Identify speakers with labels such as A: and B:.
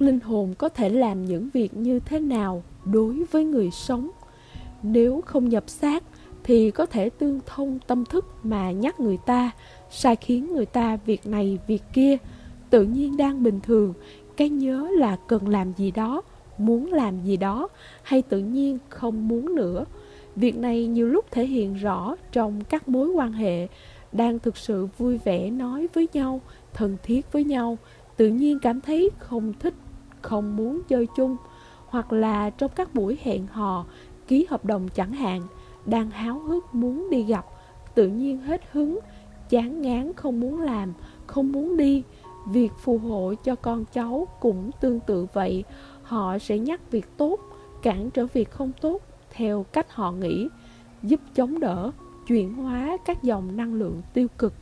A: linh hồn có thể làm những việc như thế nào đối với người sống? Nếu không nhập xác thì có thể tương thông tâm thức mà nhắc người ta, sai khiến người ta việc này, việc kia. Tự nhiên đang bình thường, cái nhớ là cần làm gì đó, muốn làm gì đó, hay tự nhiên không muốn nữa? Việc này nhiều lúc thể hiện rõ trong các mối quan hệ, đang thực sự vui vẻ nói với nhau, thân thiết với nhau, tự nhiên cảm thấy không thích không muốn chơi chung, hoặc là trong các buổi hẹn hò, ký hợp đồng chẳng hạn, đang háo hức muốn đi gặp, tự nhiên hết hứng, chán ngán không muốn làm, không muốn đi. Việc phù hộ cho con cháu cũng tương tự vậy, họ sẽ nhắc việc tốt, cản trở việc không tốt theo cách họ nghĩ, giúp chống đỡ, chuyển hóa các dòng năng lượng tiêu cực.